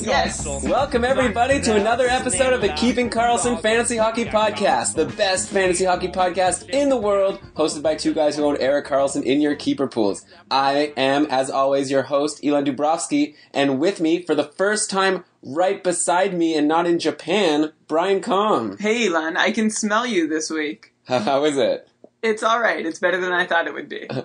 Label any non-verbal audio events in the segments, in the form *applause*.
Yes! Welcome everybody to another episode of the Keeping Karlsson Fantasy Hockey Podcast, the best fantasy hockey podcast in the world, hosted by two guys who own Erik Karlsson in your keeper pools. I am, as always, your host, Elon Dubrovsky, and with me, for the first time right beside me and not in Japan, Brian Com. Hey, Elon, I can smell you this week. *laughs* How is it? It's all right. It's better than I thought it would be. *laughs*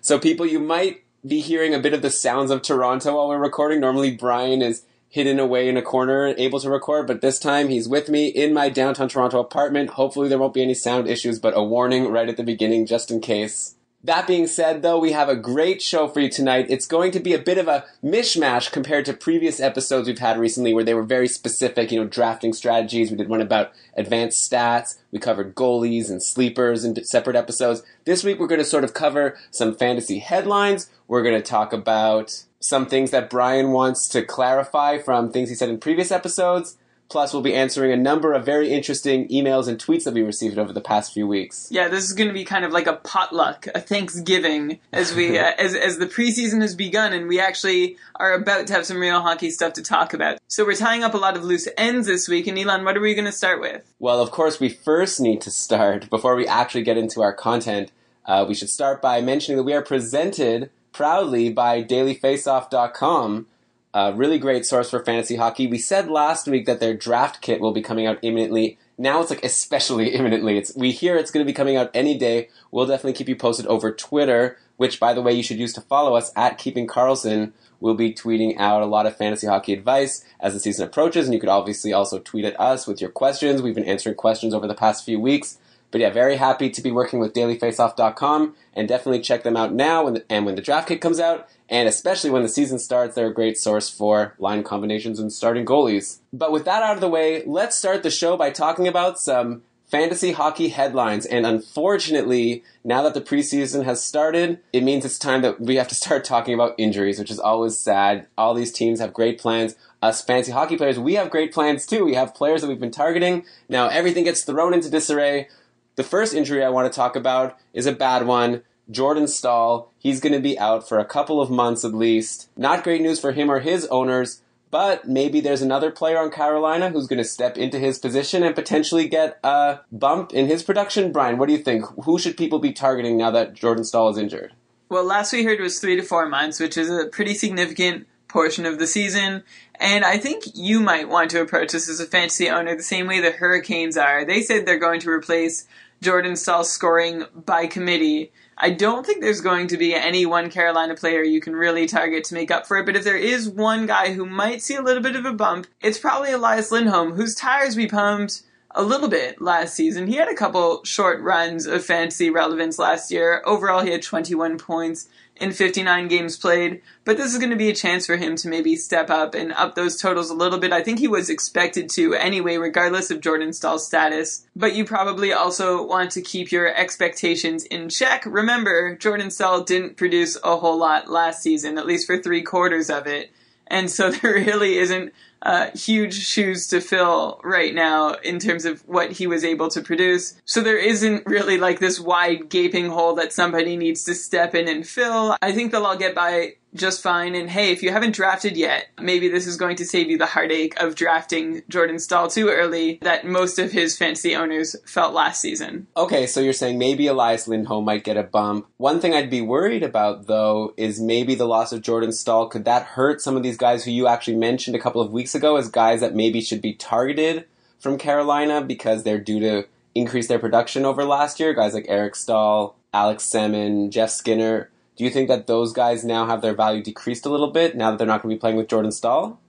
So, people, you might be hearing a bit of the sounds of Toronto while we're recording. Normally, Brian is hidden away in a corner, able to record, but this time he's with me in my downtown Toronto apartment. Hopefully, there won't be any sound issues, but a warning right at the beginning just in case. That being said, though, we have a great show for you tonight. It's going to be a bit of a mishmash compared to previous episodes we've had recently where they were very specific, you know, drafting strategies. We did one about advanced stats. We covered goalies and sleepers in separate episodes. This week we're going to sort of cover some fantasy headlines. We're going to talk about some things that Brian wants to clarify from things he said in previous episodes. Plus, we'll be answering a number of very interesting emails and tweets that we received over the past few weeks. Yeah, this is going to be kind of like a potluck, a Thanksgiving, as we *laughs* uh, as as the preseason has begun, and we actually are about to have some real hockey stuff to talk about. So we're tying up a lot of loose ends this week. And Elon, what are we going to start with? Well, of course, we first need to start, before we actually get into our content, uh, we should start by mentioning that we are presented proudly by dailyfaceoff.com, a really great source for fantasy hockey. We said last week that their draft kit will be coming out imminently. Now it's like especially *laughs* imminently. It's, we hear it's going to be coming out any day. We'll definitely keep you posted over Twitter, which, by the way, you should use to follow us at Keeping Karlsson. We'll be tweeting out a lot of fantasy hockey advice as the season approaches, and you could obviously also tweet at us with your questions. We've been answering questions over the past few weeks. But yeah, very happy to be working with dailyfaceoff.com and definitely check them out now when the, and when the draft kit comes out. And especially when the season starts, they're a great source for line combinations and starting goalies. But with that out of the way, let's start the show by talking about some fantasy hockey headlines. And unfortunately, now that the preseason has started, it means it's time that we have to start talking about injuries, which is always sad. All these teams have great plans. Us fantasy hockey players, we have great plans too. We have players that we've been targeting. Now everything gets thrown into disarray. The first injury I want to talk about is a bad one. Jordan Staal. He's going to be out for a couple of months at least. Not great news for him or his owners, but maybe there's another player on Carolina who's going to step into his position and potentially get a bump in his production. Brian, what do you think? Who should people be targeting now that Jordan Staal is injured? Well, last we heard was three to four months, which is a pretty significant portion of the season. And I think you might want to approach this as a fantasy owner the same way the Hurricanes are. They said they're going to replace Jordan Staal's scoring by committee. I don't think there's going to be any one Carolina player you can really target to make up for it, but if there is one guy who might see a little bit of a bump, it's probably Elias Lindholm, whose tires we pumped a little bit last season. He had a couple short runs of fantasy relevance last year. Overall, he had 21 points in 59 games played, but this is going to be a chance for him to maybe step up and up those totals a little bit. I think he was expected to anyway, regardless of Jordan Staal's status. But you probably also want to keep your expectations in check. Remember, Jordan Staal didn't produce a whole lot last season, at least for three quarters of it. And so *laughs* there really isn't uh, huge shoes to fill right now in terms of what he was able to produce. So there isn't really like this wide gaping hole that somebody needs to step in and fill. I think they'll all get by just fine. And hey, if you haven't drafted yet, maybe this is going to save you the heartache of drafting Jordan Staal too early that most of his fantasy owners felt last season. Okay, so you're saying maybe Elias Lindholm might get a bump. One thing I'd be worried about though is maybe the loss of Jordan Staal. Could that hurt some of these guys who you actually mentioned a couple of weeks ago as guys that maybe should be targeted from Carolina because they're due to increase their production over last year? Guys like Eric Staal, Alex Semin, Jeff Skinner. Do you think that those guys now have their value decreased a little bit now that they're not going to be playing with Jordan Staal?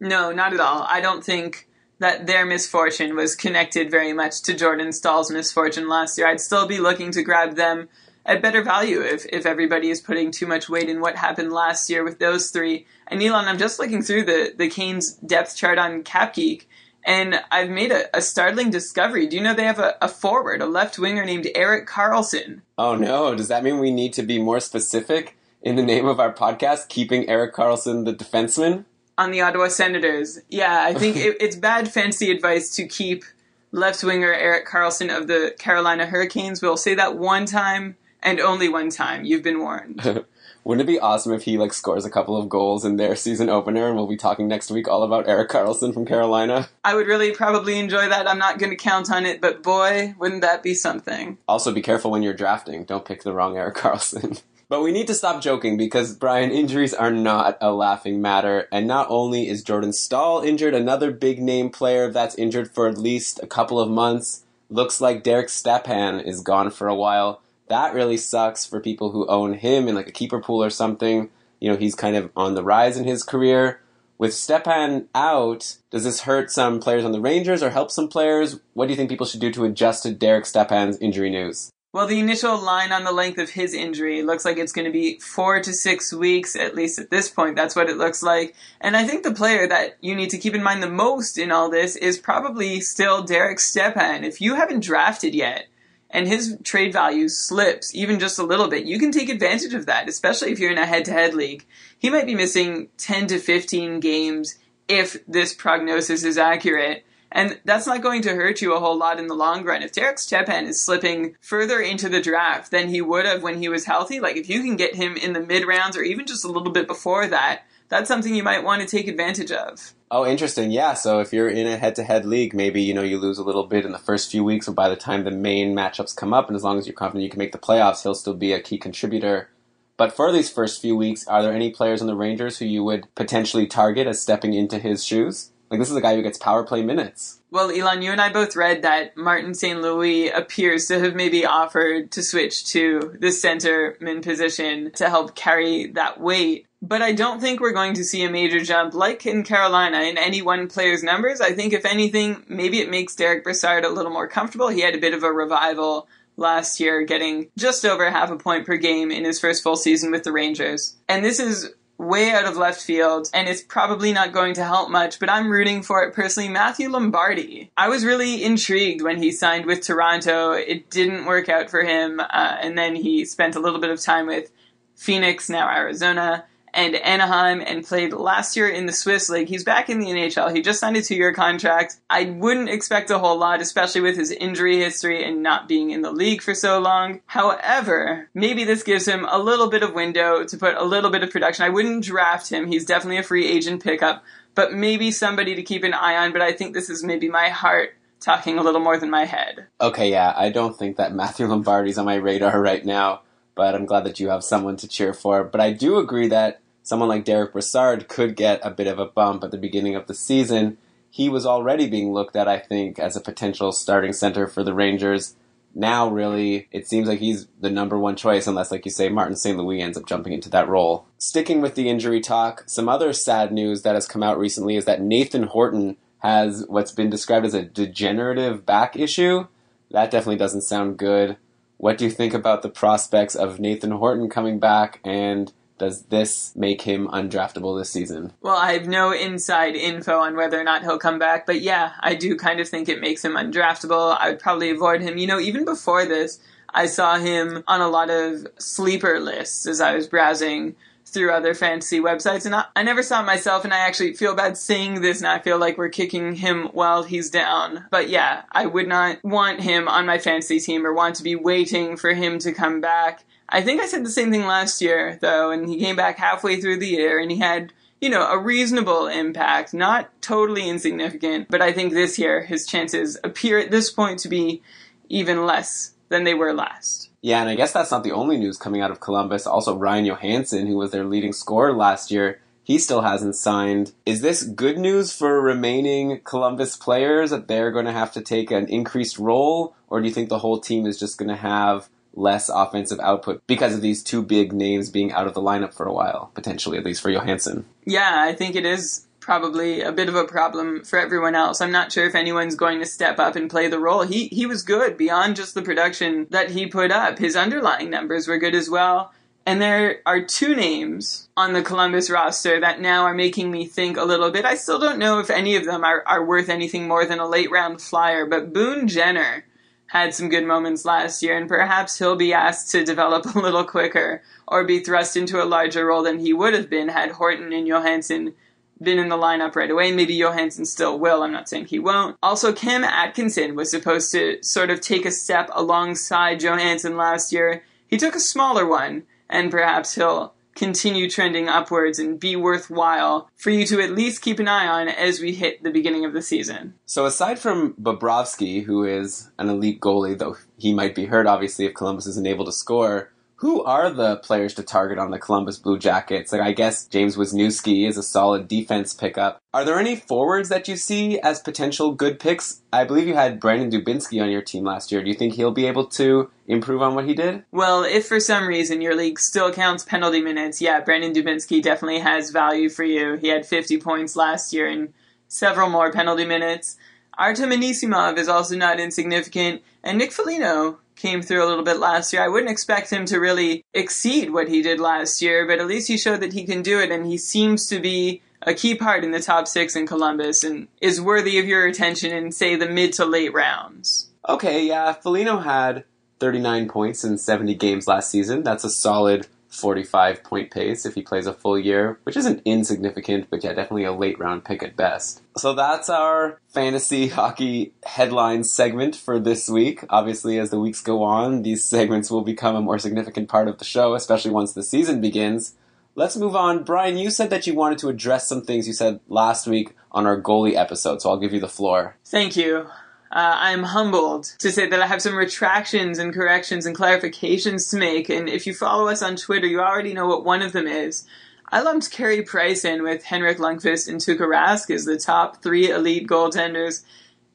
No, not at all. I don't think that their misfortune was connected very much to Jordan Staal's misfortune last year. I'd still be looking to grab them at better value if, if everybody is putting too much weight in what happened last year with those three. And Elon, I'm just looking through the, the Canes depth chart on CapGeek, and I've made a, a startling discovery. Do you know they have a, a forward, a left winger named Erik Karlsson? Oh no, does that mean we need to be more specific in the name of our podcast, keeping Erik Karlsson the defenseman? on the Ottawa Senators. Yeah, I think it, it's bad fancy advice to keep left winger Erik Karlsson of the Carolina Hurricanes. We'll say that one time and only one time. You've been warned. *laughs* Wouldn't it be awesome if he like scores a couple of goals in their *laughs* season opener and we'll be talking next week all about Erik Karlsson from Carolina? I would really probably enjoy that. I'm not going to count on it, but boy, wouldn't that be something. Also be careful when you're drafting. Don't pick the wrong Erik *laughs* Karlsson. But we need to stop joking because, Brian, injuries are not a laughing matter. And not only is Jordan Staal injured, another big name player that's injured for at least a couple of months. Looks like Derek Stepan is gone for a while. That really sucks for people who own him in like a keeper pool or something. You know, he's kind of on the rise in his career. With Stepan out, does this hurt some players on the Rangers or help some players? What do you think people should do to adjust to Derek Stepan's injury news? Well, the initial line on the length of his injury looks like it's going to be four to six weeks, at least at this point. That's what it looks like. And I think the player that you need to keep in mind the most in all this is probably still Derek Stepan. If you haven't drafted yet, and his trade value slips even just a little bit, you can take advantage of that, especially if you're in a head to head league. He might be missing 10 to 15 games if this prognosis is accurate. And that's not going to hurt you a whole lot in the long run. If Derek Stepan is slipping further into the draft than he would have when he was healthy, like if you can get him in the mid rounds or even just a little bit before that, that's something you might want to take advantage of. Oh, interesting. Yeah. So if you're in a head-to-head league, maybe you know you lose a little bit in the first few weeks, but by the time the main matchups come up, and as long as you're confident you can make the playoffs, he'll still be a key contributor. But for these first few weeks, are there any players on the Rangers who you would potentially target as stepping into his shoes? Like this is a guy who gets power play minutes. Well, Elon, you and I both read that Martin St. Louis appears to have maybe offered to switch to the centerman position to help carry that weight. But I don't think we're going to see a major jump like in Carolina in any one player's numbers. I think, if anything, maybe it makes Derick Brassard a little more comfortable. He had a bit of a revival last year, getting just over half a point per game in his first full season with the Rangers. And this is way out of left field, and it's probably not going to help much, but I'm rooting for it personally. Matthew Lombardi. I was really intrigued when he signed with Toronto. It didn't work out for him, uh, and then he spent a little bit of time with Phoenix, now Arizona and Anaheim and played last year in the Swiss League. He's back in the NHL. He just signed a two year contract. I wouldn't expect a whole lot, especially with his injury history and not being in the league for so long. However, maybe this gives him a little bit of window to put a little bit of production. I wouldn't draft him. He's definitely a free agent pickup, but maybe somebody to keep an eye on. But I think this is maybe my heart talking a little more than my head. Okay, yeah, I don't think that Matthew Lombardi's on my radar right now but I'm glad that you have someone to cheer for. But I do agree that someone like Derick Brassard could get a bit of a bump at the beginning of the season. He was already being looked at, I think, as a potential starting center for the Rangers. Now, really, it seems like he's the number one choice, unless, like you say, Martin St. Louis ends up jumping into that role. Sticking with the injury talk, some other sad news that has come out recently is that Nathan Horton has what's been described as a degenerative back issue. That definitely doesn't sound good. What do you think about the prospects of Nathan Horton coming back and does this make him undraftable this season? Well, I have no inside info on whether or not he'll come back, but yeah, I do kind of think it makes him undraftable. I would probably avoid him. You know, even before this, I saw him on a lot of sleeper lists as I was browsing through other fantasy websites. And I, I never saw myself, and I actually feel bad saying this, and I feel like we're kicking him while he's down. But yeah, I would not want him on my fantasy team or want to be waiting for him to come back. I think I said the same thing last year, though, and he came back halfway through the year, and he had you know, a reasonable impact, not totally insignificant, but I think this year his chances appear at this point to be even less than they were last. Yeah, and I guess that's not the only news coming out of Columbus. Also, Ryan Johansen, who was their leading scorer last year, he still hasn't signed. Is this good news for remaining Columbus players that they're going to have to take an increased role? Or do you think the whole team is just going to have less offensive output because of these two big names being out of the lineup for a while, potentially, at least for Johansen. Yeah, I think it is probably a bit of a problem for everyone else. I'm not sure if anyone's going to step up and play the role. He he was good beyond just the production that he put up. His underlying numbers were good as well. And there are two names on the Columbus roster that now are making me think a little bit. I still don't know if any of them are, are worth anything more than a late round flyer, but Boone Jenner had some good moments last year, and perhaps he'll be asked to develop a little quicker or be thrust into a larger role than he would have been had Horton and Johansen been in the lineup right away. Maybe Johansen still will. I'm not saying he won't. Also, Cam Atkinson was supposed to sort of take a step alongside Johansen last year. He took a smaller one, and perhaps he'll continue trending upwards and be worthwhile for you to at least keep an eye on as we hit the beginning of the season. So aside from Bobrovsky, who is an elite goalie, though he might be hurt obviously if Columbus isn't able to score, who are the players to target on the Columbus Blue Jackets? Like, I guess James Wisniewski is a solid defense pickup. Are there any forwards that you see as potential good picks? I believe you had Brandon Dubinsky on your team last year. Do you think he'll be able to improve on what he did? Well, if for some reason your league still counts penalty minutes, yeah, Brandon Dubinsky definitely has value for you. He had 50 points last year and several more penalty minutes. Artem Anisimov is also not insignificant, and Nick Foligno came through a little bit last year. I wouldn't expect him to really exceed what he did last year, but at least he showed that he can do it, and he seems to be a key part in the top six in Columbus and is worthy of your attention in, say, the mid to late rounds. Okay, yeah, Foligno had 39 points in 70 games last season. That's a solid 45 point pace if he plays a full year, which isn't insignificant, but yeah, definitely a late round pick at best. So that's our fantasy hockey headline segment for this week. Obviously, as the weeks go on, these segments will become a more significant part of the show, especially once the season begins. Let's move on. Brian, you said that you wanted to address some things you said last week on our goalie episode, so I'll give you the floor. Thank you. Uh, I'm humbled to say that I have some retractions and corrections and clarifications to make. And if you follow us on Twitter, you already know what one of them is. I lumped Carey Price in with Henrik Lundqvist and Tuukka Rask as the top three elite goaltenders.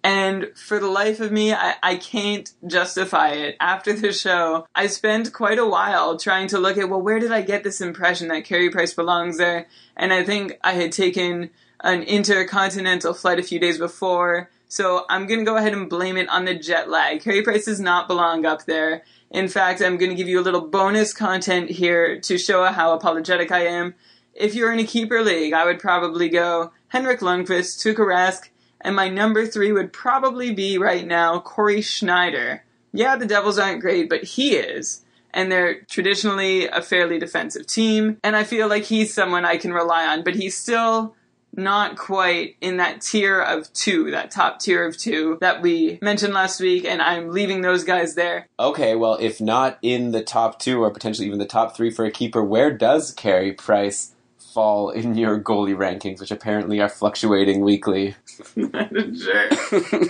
And for the life of me, I, I can't justify it. After the show, I spent quite a while trying to look at, well, where did I get this impression that Carey Price belongs there? And I think I had taken an intercontinental flight a few days before so I'm going to go ahead and blame it on the jet lag. Carey Price does not belong up there. In fact, I'm going to give you a little bonus content here to show how apologetic I am. If you're in a keeper league, I would probably go Henrik Lundqvist, Tuukka Rask, and my number three would probably be right now Cory Schneider. Yeah, the Devils aren't great, but he is. And they're traditionally a fairly defensive team, and I feel like he's someone I can rely on, but he's still not quite in that tier of two, that top tier of two that we mentioned last week, and I'm leaving those guys there. Okay, well, if not in the top two or potentially even the top three for a keeper, where does Carey Price fall in your goalie rankings, which apparently are fluctuating weekly? sure. *laughs*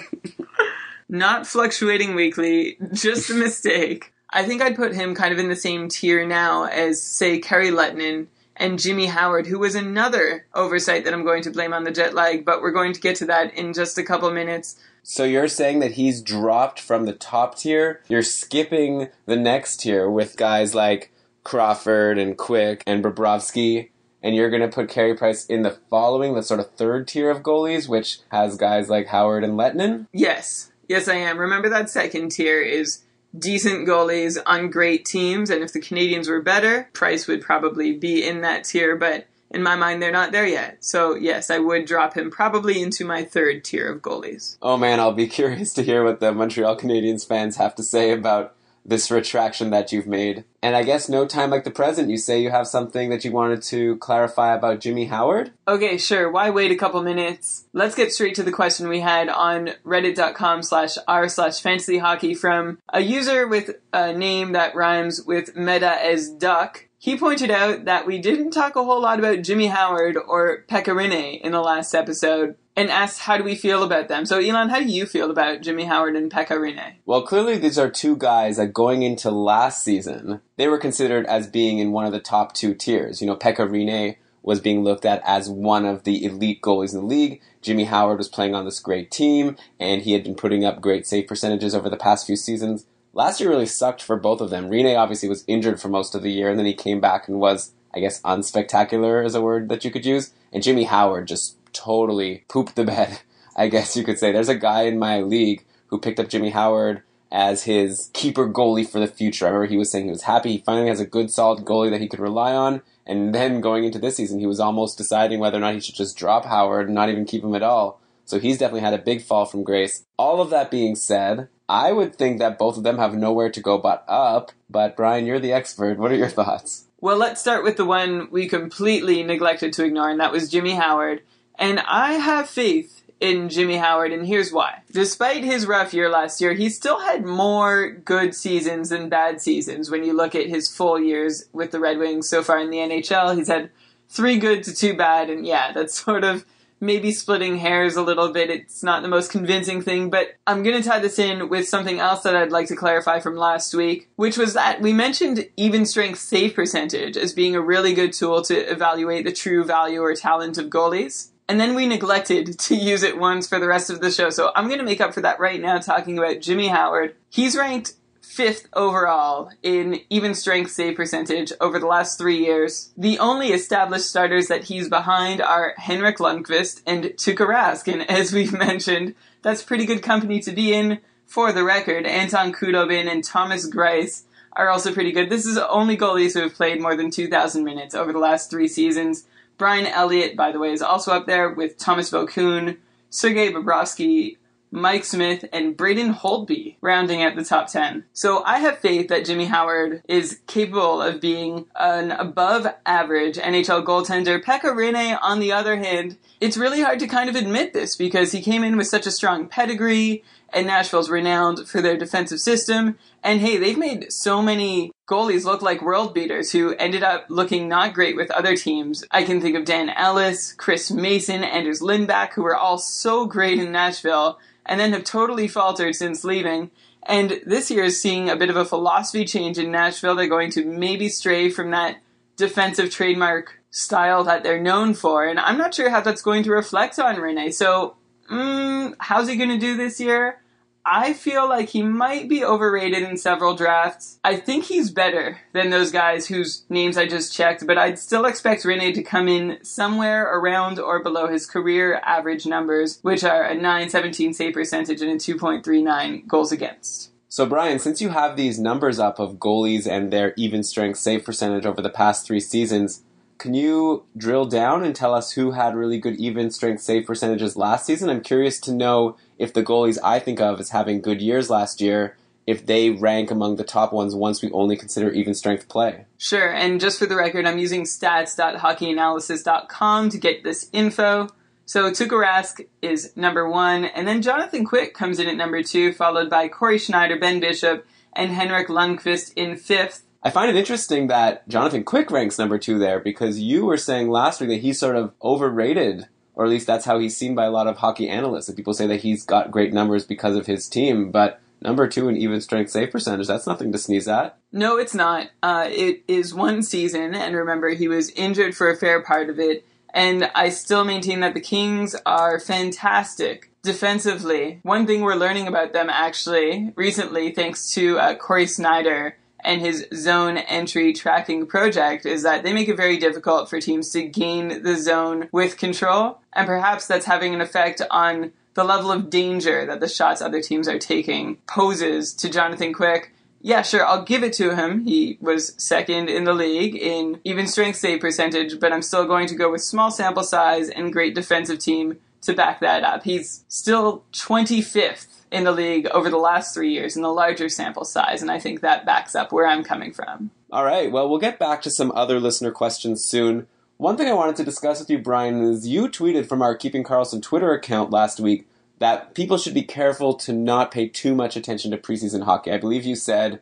not fluctuating weekly, just a mistake. I think I'd put him kind of in the same tier now as, say, Kari Lehtonen and Jimmy Howard, who was another oversight that I'm going to blame on the jet lag, but we're going to get to that in just a couple minutes. So you're saying that he's dropped from the top tier? You're skipping the next tier with guys like Crawford and Quick and Bobrovsky, and you're going to put Carey Price in the following, the sort of third tier of goalies, which has guys like Howard and Lehtonen? Yes. Yes, I am. Remember that second tier is decent goalies on great teams, and if the Canadiens were better, Price would probably be in that tier, but in my mind, they're not there yet. So, yes, I would drop him probably into my third tier of goalies. Oh man, I'll be *laughs* curious to hear what the Montreal Canadiens fans have to say about this retraction that you've made. And I guess no time like the present, you say you have something that you wanted to clarify about Jimmy Howard? Okay, sure. Why wait a couple minutes? Let's get straight to the question we had on reddit.com slash r slash fantasy hockey from a user with a name that rhymes with meta as duck. He pointed out that we didn't talk a whole lot about Jimmy Howard or Pekka Rinne in the last episode and asked how do we feel about them. So Elon, how do you feel about Jimmy Howard and Pekka Rinne? Well, clearly these are two guys that going into last season, they were considered as being in one of the top two tiers. You know, Pekka Rinne was being looked at as one of the elite goalies in the league. Jimmy Howard was playing on this great team, and he had been putting up great save percentages over the past few seasons. Last year really sucked for both of them. Rinne obviously was injured for most of the year, and then he came back and was, I guess, unspectacular is a word that you could use. And Jimmy Howard just totally pooped the bed, *laughs* I guess you could say. There's a guy in my league who picked up Jimmy Howard as his keeper goalie for the future. I remember he was saying he was happy he finally has a good, solid goalie that he could rely on. And then going into this season, he was almost deciding whether or not he should just drop Howard and not even keep him at all. So he's definitely had a big fall from grace. All of that being said, I would think that both of them have nowhere to go but up. But Brian, you're the expert. What are your thoughts? Well, let's start with the one we completely neglected to ignore, and that was Jimmy Howard. And I have faith in Jimmy Howard, and here's why. Despite his rough year last year, he still had more good seasons than bad seasons when you look at his full years with the Red Wings so far in the NHL. He's had three good to two bad, and yeah, that's *laughs* sort of maybe splitting hairs a little bit. It's not the most convincing thing, but I'm going to tie this in with something else that I'd like to clarify from last week, which was that we mentioned even strength save percentage as being a really good tool to evaluate the true value or talent of goalies. And then we neglected *laughs* to use it once for the rest of the show. So I'm going to make up for that right now talking about Jimmy Howard. He's ranked fifth overall in even strength save percentage over the last three years. The only established starters that he's behind are Henrik Lundqvist and Tuukka Rask. And *laughs* as we've mentioned, that's pretty good company to be in. For the record, Anton Khudobin and Thomas Greiss are also pretty good. This is only goalies who have played more than 2,000 minutes over the last three seasons. Brian Elliott, by the way, is also up there with Thomas Vokoun, Sergei Bobrovsky, Mike Smith, and Braden Holtby rounding out the top 10. So I have faith that Jimmy Howard is capable of being an above average NHL goaltender. Pekka Rinne, on the other hand, it's really hard to kind of admit this because he came in with such a strong pedigree and Nashville's renowned for their defensive system. And hey, they've made so many goalies look like world beaters who ended up looking not great with other teams. I can think of Dan Ellis, Chris Mason, Anders Lindback, who were all so great in Nashville and then have totally faltered since leaving. And this year is seeing a bit of a philosophy change in Nashville. They're going to maybe stray from that defensive trademark style that they're known for. And I'm not sure how that's going to reflect on Rinne. So, mm, how's he going to do this year? I feel like he might be overrated in several drafts. I think he's better than those guys whose names I just checked, but I'd still expect Rinne to come in somewhere around or below his career average numbers, which are a 917 save percentage and a 2.39 goals against. So, Brian, since you have these numbers up of goalies and their even strength save percentage over the past three seasons, can you drill down and tell us who had really good even strength save percentages last season? I'm curious to know if the goalies I think of as having good years last year, if they rank among the top ones once we only consider even strength play. Sure, and just for the record, I'm using stats.hockeyanalysis.com to get this info. So Tuukka Rask is number one, and then Jonathan Quick comes in at number two, followed by Cory Schneider, Ben Bishop, and Henrik Lundqvist in fifth. I find it interesting that Jonathan Quick ranks number two there because you were saying last week that he's sort of overrated, or at least that's how he's seen by a lot of hockey analysts. That people say that he's got great numbers because of his team, but number two in even strength save percentage, that's nothing to sneeze at. No, it's not. Uh, it is one season, and remember, he was injured for a fair part of it. And I still maintain that the Kings are fantastic defensively. One thing we're learning about them actually recently, thanks to uh, Corey Sznajder and his zone entry tracking project is that they make it very difficult for teams to gain the zone with control. And perhaps that's having an effect on the level of danger that the shots other teams are taking poses to Jonathan Quick. Yeah, sure, I'll give it to him. He was second in the league in even strength save percentage, but I'm still going to go with small sample size and great defensive team to back that up. He's still 25th in the league over the last three years in the larger sample size, and I think that backs up where I'm coming from. All right. Well, we'll get back to some other listener questions soon. One thing I wanted to discuss with you, Brian, is you tweeted from our Keeping Karlsson Twitter account last week that people should be careful to not pay too much attention to preseason hockey. I believe you said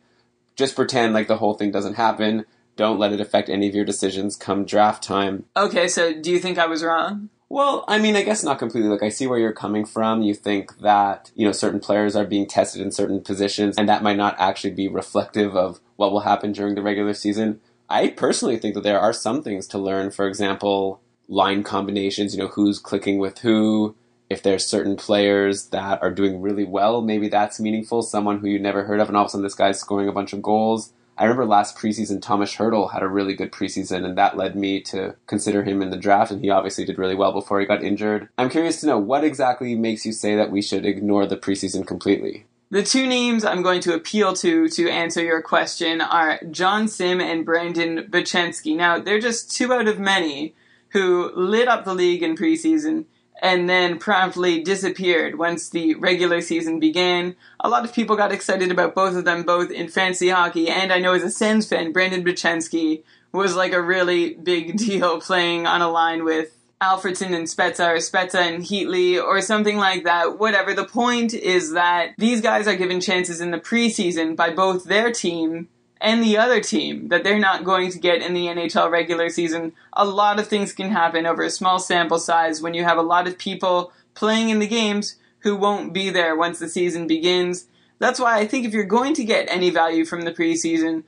just pretend like the whole thing doesn't happen. Don't let it affect any of your decisions come draft time. Okay, so do you think I was wrong? Well, I mean, I guess not completely. Like, I see where you're coming from. You think that, you know, certain players are being tested in certain positions, and that might not actually be reflective of what will happen during the regular season. I personally think that there are some things to learn. For example, line combinations, you know, who's clicking with who. If there's certain players that are doing really well, maybe that's meaningful. Someone who you never heard of, and all of a sudden this guy's scoring a bunch of goals. I remember last preseason, Thomas Hertl had a really good preseason, and that led me to consider him in the draft, and he obviously did really well before he got injured. I'm curious to know what exactly makes you say that we should ignore the preseason completely. The two names I'm going to appeal to to answer your question are Jon Sim and Brandon Bochenski. Now, they're just two out of many who lit up the league in preseason and then promptly disappeared once the regular season began. A lot of people got excited about both of them, both in fantasy hockey, and I know as a Sens fan, Brandon Bochenski was like a really big *laughs* deal playing on a line with Alfredsson and Spezza or Spezza and Heatley or something like that. Whatever. The point is that these guys are given chances in the preseason by both their team and the other team that they're not going to get in the NHL regular season. A lot of things can happen over a small sample size when you have a lot of people playing in the games who won't be there once the season begins. That's why I think if you're going to get any value from the preseason,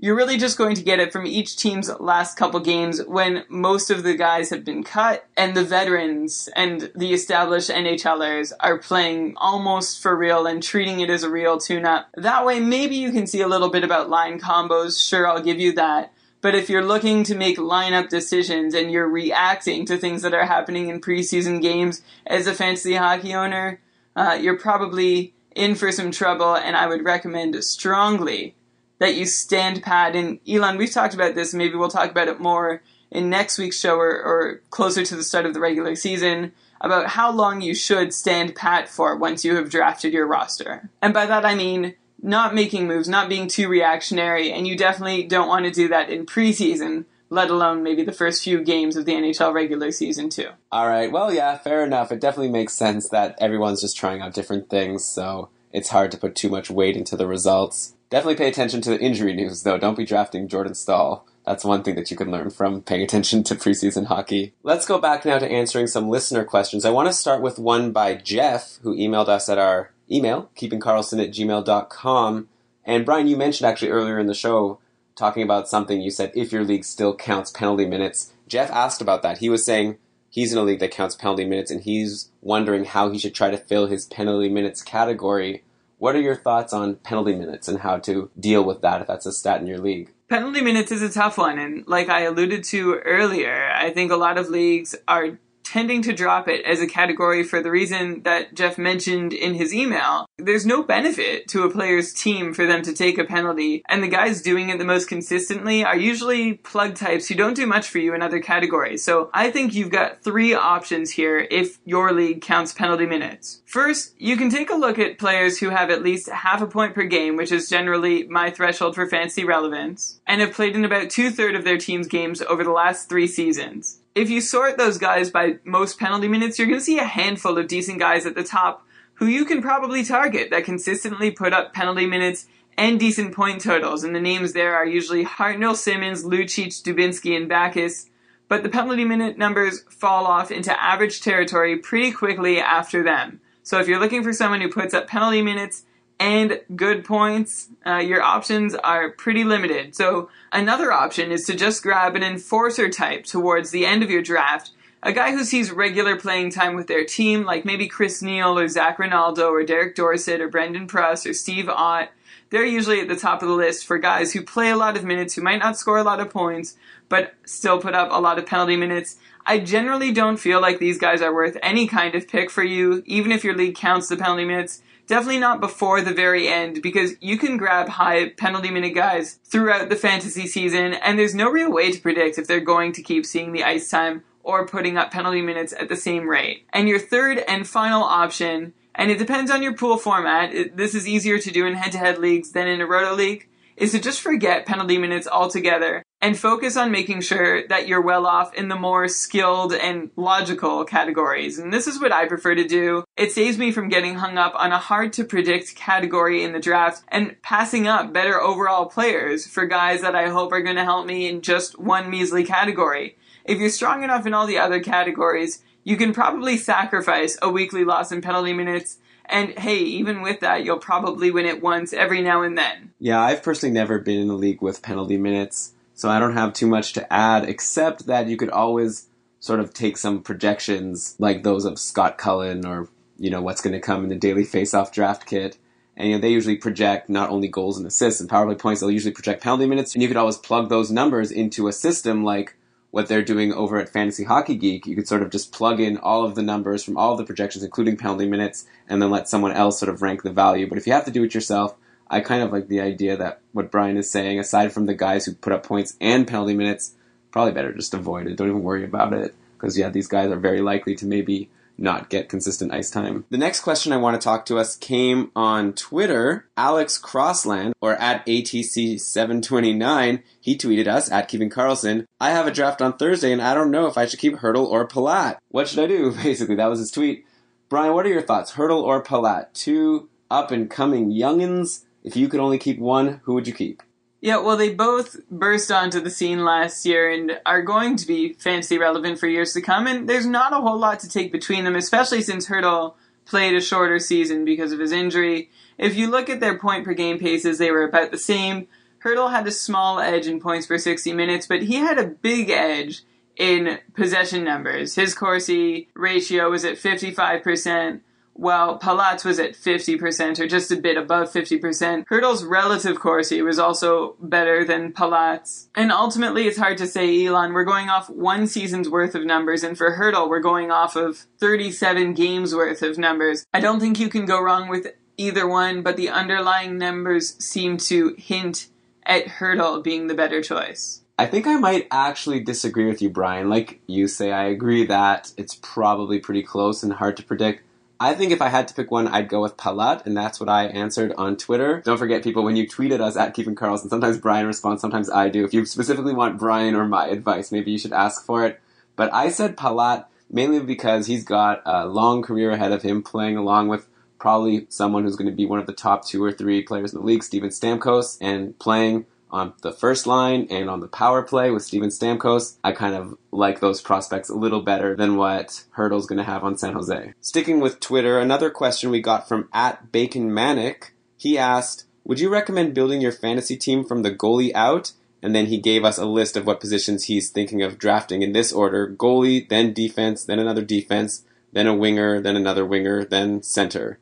you're really just going to get it from each team's last couple games when most of the guys have been cut and the veterans and the established NHLers are playing almost for real and treating it as a real tune up. That way, maybe you can see a little bit about line combos. Sure, I'll give you that. But if you're looking to make lineup decisions and you're reacting to things that are happening in preseason games as a fantasy hockey owner, uh, you're probably in for some trouble, and I would recommend strongly that you stand pat. And Elon, we've talked about this. Maybe we'll talk about it more in next week's show or, or closer to the start of the regular season about how long you should stand pat for once you have drafted your roster. And by that I mean not making moves, not being too reactionary, and you definitely don't want to do that in preseason, let alone maybe the first few games of the NHL regular season too. All right. Well, yeah, fair enough. It definitely makes sense that everyone's just trying out different things, so it's hard to put too much weight into the results. Definitely pay attention to the injury news, though. Don't be drafting Jordan Staal. That's one thing that you can learn from paying attention to preseason hockey. Let's go back now to answering some listener questions. I want to start with one by Jeff, who emailed us at our email, keepingkarlsson at gmail.com. And Brian, you mentioned actually earlier in the show talking about something. You said if your league still counts penalty minutes. Jeff asked about that. He was saying he's in a league that counts penalty minutes, and he's wondering how he should try to fill his penalty minutes category what are your thoughts on penalty minutes and how to deal with that if that's a stat in your league? Penalty minutes is a tough one, and like I alluded to earlier, I think a lot of leagues are tending to drop it as a category for the reason that Jeff mentioned in his email. There's no benefit to a player's team for them to take a penalty, and the guys doing it the most consistently are usually plug types who don't do much for you in other categories. So I think you've got three options here if your league counts penalty minutes. First, you can take a look at players who have at least half a point per game, which is generally my threshold for fantasy relevance, and have played in about two thirds of their team's games over the last three seasons if you sort those guys by most penalty minutes, you're going to see a handful of decent guys at the top who you can probably target that consistently put up penalty minutes and decent point totals. And the names there are usually Hartnell, Simmonds, Lucic, Dubinsky, and Backes. But the penalty minute numbers fall off into average territory pretty quickly after them. So if you're looking for someone who puts up penalty minutes and good points, uh, your options are pretty limited. So another option is to just grab an enforcer type towards the end of your draft. A guy who sees regular playing time with their team, like maybe Chris Neil or Zac Rinaldo or Derek Dorsett or Brandon Prust or Steve Ott. They're usually at the top of the list for guys who play a lot of minutes, who might not score a lot of points, but still put up a lot of penalty minutes. I generally don't feel like these guys are worth any kind of pick for you, even if your league counts the penalty minutes. Definitely not before the very end because you can grab high penalty minute guys throughout the fantasy season and there's no real way to predict if they're going to keep seeing the ice time or putting up penalty minutes at the same rate. And your third and final option and it depends on your pool format. This is easier to do in head-to-head leagues than in a roto league. Is to just forget penalty minutes altogether and focus on making sure that you're well off in the more skilled and logical categories. And this is what I prefer to do. It saves me from getting hung up on a hard to predict category in the draft and passing up better overall players for guys that I hope are going to help me in just one measly category. If you're strong enough in all the other categories, you can probably sacrifice a weekly loss in penalty minutes and hey, even with that, you'll probably win it once every now and then. Yeah, I've personally never been in a league with penalty minutes, so I don't have too much to add, except that you could always sort of take some projections like those of Scott Cullen or, you know, what's going to come in the daily face-off draft kit. And you know, they usually project not only goals and assists and power play points, they'll usually project penalty minutes. And you could always plug those numbers into a system like what they're doing over at Fantasy Hockey Geek, you could sort of just plug in all of the numbers from all of the projections, including penalty minutes, and then let someone else sort of rank the value. But if you have to do it yourself, I kind of like the idea that what Brian is saying, aside from the guys who put up points and penalty minutes, probably better just avoid it. Don't even worry about it. Because, yeah, these guys are very likely to maybe not get consistent ice time. The next question I want to talk to us came on Twitter. Alex Crossland, or at ATC729, he tweeted us at Keeping Karlsson. I have a draft on Thursday and I don't know if I should keep Hertl or Palat. What should I do? *laughs* Basically, that was his tweet. Brian, what are your thoughts? Hertl or Palat? Two up and coming youngins. If you could only keep one, who would you keep? Yeah, well, they both burst onto the scene last year and are going to be fantasy relevant for years to come. And there's not a whole lot to take between them, especially since Hertl played a shorter season because of his injury. If you look at their point per game paces, they were about the same. Hertl had a small edge in points per 60 minutes, but he had a big edge in possession numbers. His Corsi ratio was at 55%, while Palat's was at 50% or just a bit above 50%. Hertl's relative Corsi was also better than Palat's. And ultimately, it's hard to say, Elon, we're going off one season's worth of numbers, and for Hertl, we're going off of 37 games worth of numbers. I don't think you can go wrong with either one, but the underlying numbers seem to hint at Hertl being the better choice. I think I might actually disagree with you, Brian. Like you say, I agree that it's probably pretty close and hard to predict. I think if I had to pick one, I'd go with Palat, and that's what I answered on Twitter. Don't forget, people, when you tweeted us at Keeping Karlsson, sometimes Brian responds, sometimes I do. If you specifically want Brian or my advice, maybe you should ask for it. But I said Palat mainly because he's got a long career ahead of him, playing along with probably someone who's going to be one of the top two or three players in the league, Steven Stamkos, and playing on the first line and on the power play with Steven Stamkos, I kind of like those prospects a little better than what Hertl's going to have on San Jose. Sticking with Twitter, another question we got from at Bacon Manic. He asked, "Would you recommend building your fantasy team from the goalie out?" And then he gave us a list of what positions he's thinking of drafting in this order: goalie, then defense, then another defense, then a winger, then another winger, then center.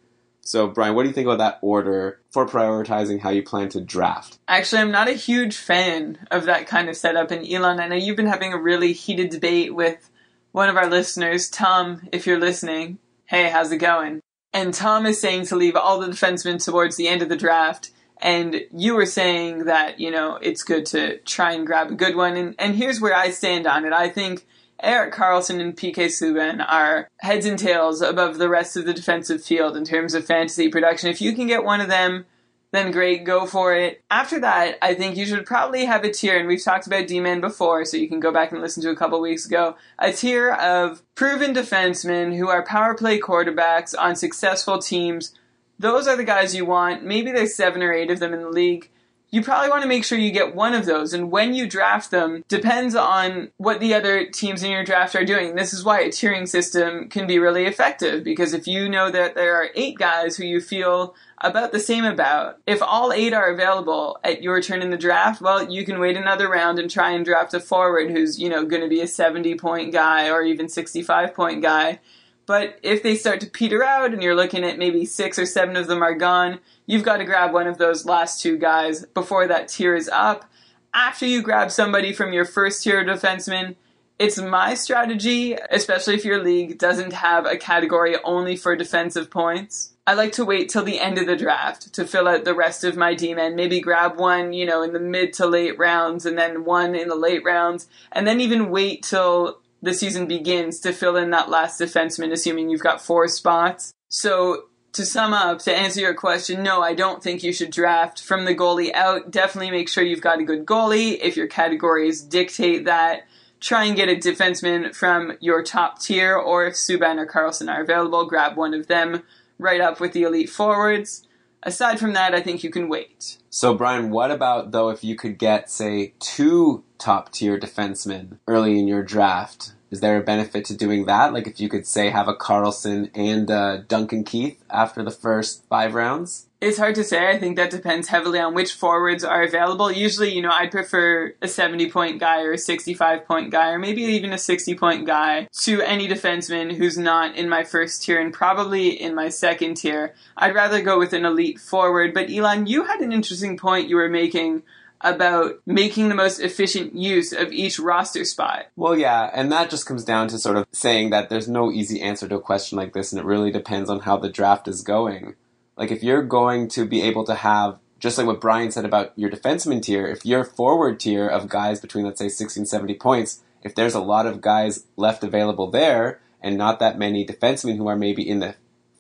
So, Brian, what do you think about that order for prioritizing how you plan to draft? Actually, I'm not a huge fan of that kind of setup. And Elon, I know you've been having a really heated debate with one of our listeners, Tom, if you're listening. Hey, how's it going? And Tom is saying to leave all the defensemen towards the end of the draft. And you were saying that, you know, it's good to try and grab a good one. And, and here's where I stand on it. I think Erik Karlsson and PK Subban are heads and tails above the rest of the defensive field in terms of fantasy production. If you can get one of them, then great, go for it. After that, I think you should probably have a tier, and we've talked about D Man before, so you can go back and listen to a couple weeks ago, a tier of proven defensemen who are power play quarterbacks on successful teams. Those are the guys you want. Maybe there's seven or eight of them in the league you probably want to make sure you get one of those. And when you draft them depends on what the other teams in your draft are doing. This is why a tiering system can be really effective because if you know that there are eight guys who you feel about the same about, if all eight are available at your turn in the draft, well, you can wait another round and try and draft a forward who's, you know, going to be a 70 point guy or even 65 point guy. But if they start to peter out and you're looking at maybe six or seven of them are gone, you've got to grab one of those last two guys before that tier is up. After you grab somebody from your first tier defenseman, it's my strategy, especially if your league doesn't have a category only for defensive points. I like to wait till the end of the draft to fill out the rest of my D-men. Maybe grab one, you know, in the mid to late rounds and then one in the late rounds. And then even wait till the season begins to fill in that last defenseman, assuming you've got four spots. So to sum up, to answer your question, no, I don't think you should draft from the goalie out. Definitely make sure you've got a good goalie. If your categories dictate that, try and get a defenseman from your top tier, or if Subban or Karlsson are available, grab one of them right up with the elite forwards. Aside from that, I think you can wait. So, Brian, what about though if you could get, say, two top tier defensemen early in your draft? Is there a benefit to doing that? Like if you could say have a Karlsson and uh, Duncan Keith after the first five rounds? It's hard to say. I think that depends heavily on which forwards are available. Usually, you know, I'd prefer a 70 point guy or a 65 point guy or maybe even a 60 point guy to any defenseman who's not in my first tier and probably in my second tier. I'd rather go with an elite forward. But Elon, you had an interesting point you were making about making the most efficient use of each roster spot. Well, yeah, and that just comes down to sort of saying that there's no easy answer to a question like this, and it really depends on how the draft is going. Like, if you're going to be able to have, just like what Brian said about your defenseman tier, if your forward tier of guys between, let's say, 60 and 70 points, if there's a lot of guys left available there, and not that many defensemen who are maybe in the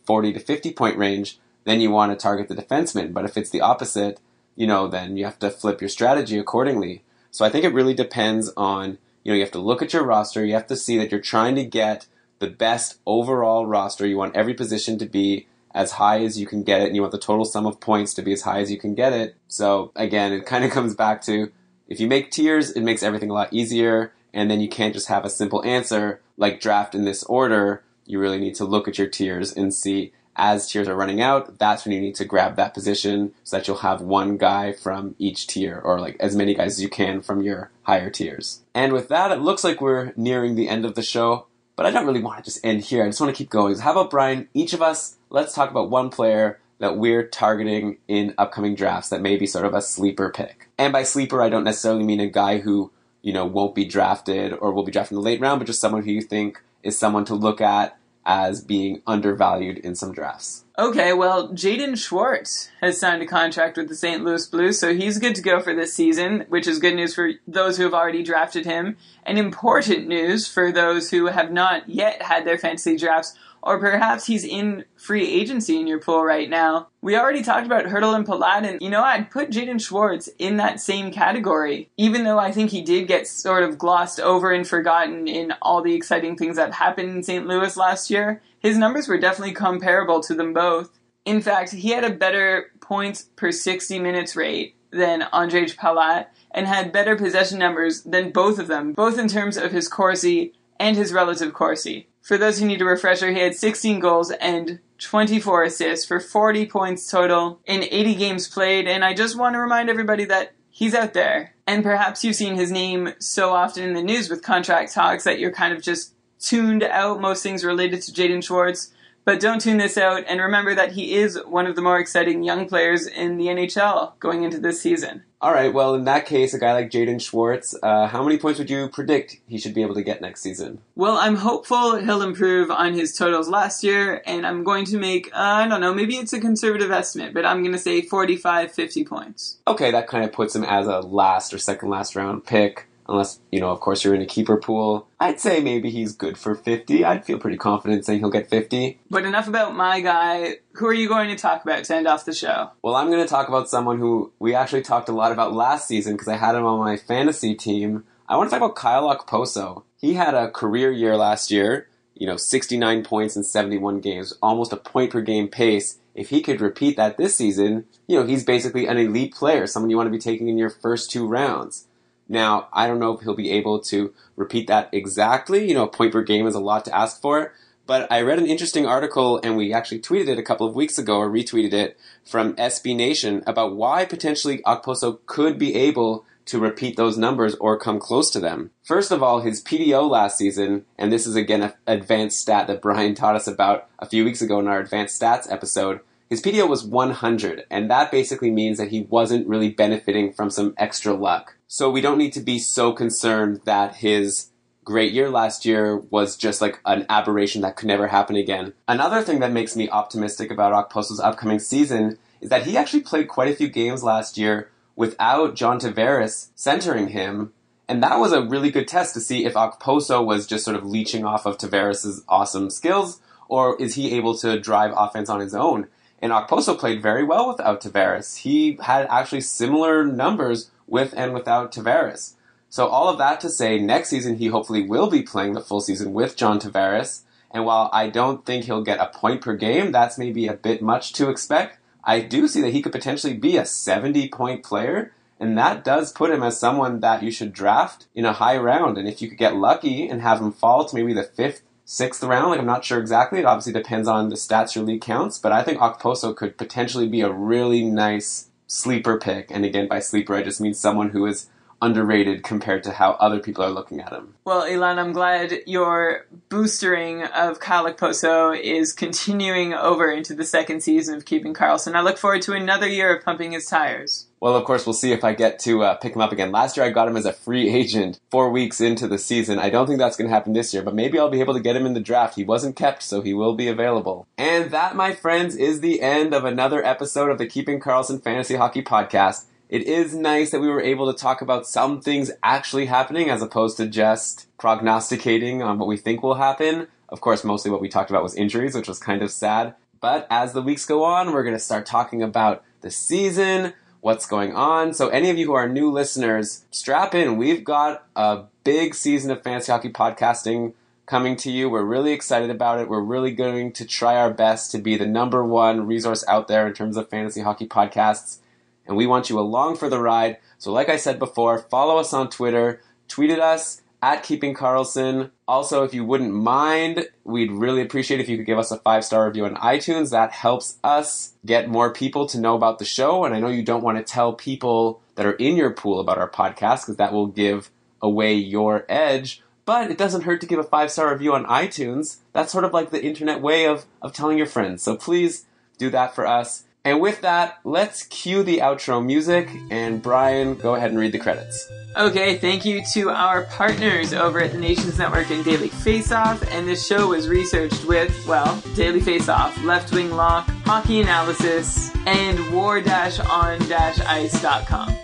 40 to 50 point range, then you want to target the defenseman. But if it's the opposite, you know, then you have to flip your strategy accordingly. So I think it really depends on, you know, you have to look at your roster, you have to see that you're trying to get the best overall roster. You want every position to be as high as you can get it, and you want the total sum of points to be as high as you can get it. So again, it kind of *laughs* comes back to if you make tiers, it makes everything a lot easier, and then you can't just have a simple answer like draft in this order. You really need to look at your tiers and see as tiers are running out, that's when you need to grab that position so that you'll have one guy from each tier, or like as many guys as you can from your higher tiers. And with that, it looks like we're nearing the end of the show, but I don't really want to just end here. I just want to keep going. So how about Brian? Each of us, let's talk about one player that we're targeting in upcoming drafts that may be sort of a sleeper pick. And by sleeper, I don't necessarily mean a guy who, you know, won't be drafted or will be drafted in the late round, but just someone who you think is someone to look at as being undervalued in some drafts. Okay, well, Jaden Schwartz has signed a contract with the St. Louis Blues, so he's good to go for this season, which is good news for those who have already drafted him, and important news for those who have not yet had their fantasy drafts or perhaps he's in free agency in your pool right now. We already talked about Hertl and Palat. you know, I'd put Jaden Schwartz in that same category, even though I think he did get sort of glossed over and forgotten in all the exciting things that happened in St. Louis last year. His numbers were definitely comparable to them both. In fact, he had a better points per 60 minutes rate than Ondrej Palat and had better possession numbers than both of them, both in terms of his Corsi and his relative Corsi. For those who need a refresher, he had 16 goals and 24 assists for 40 points total in 80 games played, and I just want to remind everybody that he's out there. And perhaps you've seen his name so often in the news with contract talks that you're kind of just tuned out most things related to Jaden Schwartz. But don't tune this out, and remember that he is one of the more exciting young players in the NHL going into this season. All right, well, in that case, a guy like Jaden Schwartz, uh, how many points would you predict he should be able to get next season? Well, I'm hopeful he'll improve on his totals last year, and I'm going to make, uh, I don't know, maybe it's a conservative estimate, but I'm going to say 45, 50 points. Okay, that kind of puts him as a last or second last round pick unless you know, of course, you're in a keeper pool. I'd say maybe he's good for 50. I'd feel pretty confident saying he'll get 50. But enough about my guy. Who are you going to talk about to end off the show? Well, I'm going to talk about someone who we actually talked a lot about last season because I had him on my fantasy team. I want to talk about Kyle Okposo. He had a career year last year. You know, 69 points in 71 games, almost a point per game pace. If he could repeat that this season, you know, he's basically an elite player, someone you want to be taking in your first two rounds. Now, I don't know if he'll be able to repeat that exactly. You know, a point per game is a lot to ask for. But I read an interesting article, and we actually tweeted it a couple of weeks ago, or retweeted it, from SB Nation about why potentially Okposo could be able to repeat those numbers or come close to them. First of all, his PDO last season, and this is again an advanced stat that Brian taught us about a few weeks ago in our advanced stats episode. His PDO was 100, and that basically means that he wasn't really benefiting from some extra luck. So we don't need to be so concerned that his great year last year was just like an aberration that could never happen again. Another thing that makes me optimistic about Okposo's upcoming season is that he actually played quite a few games last year without John Tavares centering him. And that was a really good test to see if Okposo was just sort of leeching off of Tavares' awesome skills or is he able to drive offense on his own? And Okposo played very well without Tavares. He had actually similar numbers with and without Tavares. So all of that to say, next season he hopefully will be playing the full season with John Tavares. And while I don't think he'll get a point per game, that's maybe a bit much to expect. I do see that he could potentially be a 70 point player. And that does put him as someone that you should draft in a high round. And if you could get lucky and have him fall to maybe the fifth, sixth round, like I'm not sure exactly. It obviously depends on the stats your league counts. But I think Okposo could potentially be a really nice sleeper pick. And again, by sleeper, I just mean someone who is underrated compared to how other people are looking at him. Well, Ilan, I'm glad your boostering of Kyle Okposo is continuing over into the second season of Keeping Karlsson. I look forward to another year of pumping his tires. Well, of course, we'll see if I get to uh, pick him up again. Last year, I got him as a free *laughs* agent four weeks into the season. I don't think that's going to happen this year, but maybe I'll be able to get him in the draft. He wasn't kept, so he will be available. And that, my friends, is the end of another episode of the Keeping Karlsson Fantasy Hockey Podcast. It is nice that we were able to talk about some things actually happening as opposed to just prognosticating on what we think will happen. Of course, mostly what we talked about was injuries, which was kind of sad. But as the weeks go on, we're going to start talking about the season, what's going on. So, any of you who are new listeners, strap in. We've got a big season of fantasy hockey podcasting coming to you. We're really excited about it. We're really going to try our best to be the number one resource out there in terms of fantasy hockey podcasts. And we want you along for the ride. So, like I said before, follow us on Twitter, tweet at us at Keeping Karlsson. Also, if you wouldn't mind, we'd really appreciate if you could give us a five star review on iTunes. That helps us get more people to know about the show. And I know you don't want to tell people that are in your pool about our podcast because that will give away your edge. But it doesn't hurt to give a five star review on iTunes. That's sort of like the internet way of, of telling your friends. So please do that for us. And with that, let's cue the outro music. And Brian, go ahead and read the credits. Okay, thank you to our partners over at the Nations Network and Daily Face Off, And this show was researched with, well, Daily Face Off, Left Wing Lock, Hockey Analysis, and war-on-ice.com.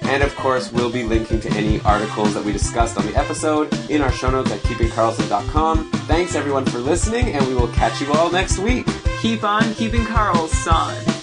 And of course, we'll be linking to any articles that we discussed on the episode in our show notes at keepingkarlsson.com. Thanks everyone for listening, and we will catch you all next week. Keep on keeping Karlsson.